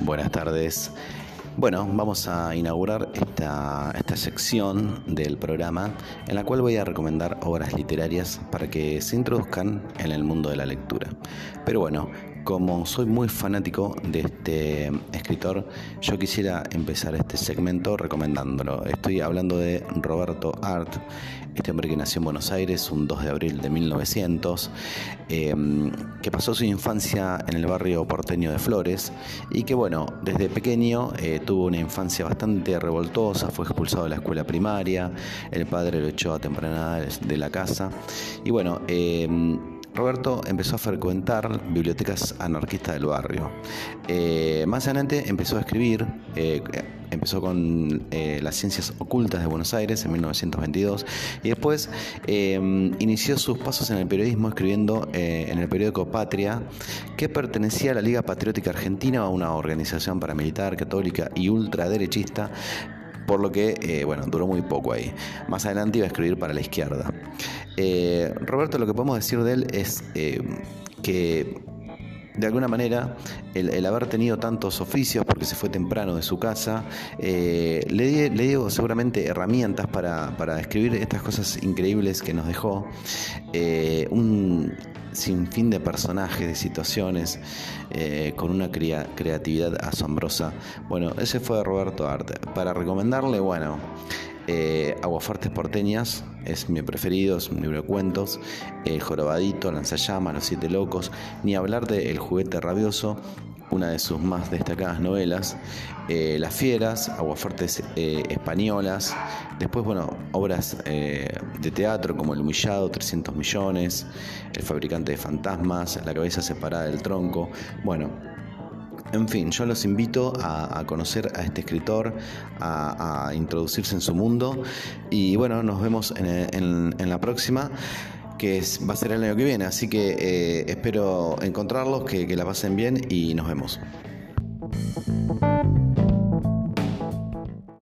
Buenas tardes. Bueno, vamos a inaugurar esta, esta sección del programa en la cual voy a recomendar obras literarias para que se introduzcan en el mundo de la lectura. Pero bueno, como soy muy fanático de este escritor, yo quisiera empezar este segmento recomendándolo. Estoy hablando de Roberto Art, este hombre que nació en Buenos Aires un 2 de abril de 1900, em, que pasó su infancia en el barrio porteño de Flores y que bueno, desde pequeño eh, tuvo una infancia bastante revoltosa, fue expulsado de la escuela primaria, el padre lo echó a temprana edad de la casa y bueno, em, Roberto empezó a frecuentar bibliotecas anarquistas del barrio. Eh, más adelante empezó a escribir, eh, empezó con eh, las ciencias ocultas de Buenos Aires en 1922 y después inició sus pasos en el periodismo escribiendo en el periódico Patria, que pertenecía a la Liga Patriótica Argentina, una organización paramilitar, católica y ultraderechista por lo que, bueno, duró muy poco ahí. Más adelante iba a escribir para la izquierda. Eh, Roberto, lo que podemos decir de él es eh, que de alguna manera el, haber tenido tantos oficios, porque se fue temprano de su casa, eh, le, dio seguramente herramientas para, escribir estas cosas increíbles que nos dejó. un sinfín de personajes, de situaciones, con una creatividad asombrosa. Bueno, ese fue Roberto Arte. Para recomendarle, bueno, eh, Aguafuertes Porteñas es mi preferido, es un libro de cuentos. El Jorobadito, Lanzallamas, Los Siete Locos. Ni hablar de El Juguete Rabioso, una de sus más destacadas novelas. Eh, Las Fieras, Aguafuertes eh, Españolas. Después, bueno, obras eh, de teatro como El Humillado, 300 millones. El Fabricante de Fantasmas, La Cabeza Separada del Tronco. Bueno, en fin, yo los invito a, conocer a este escritor, a, introducirse en su mundo y bueno, nos vemos en, la próxima que va a ser el año que viene, así que eh, espero encontrarlos, que, que la pasen bien y nos vemos.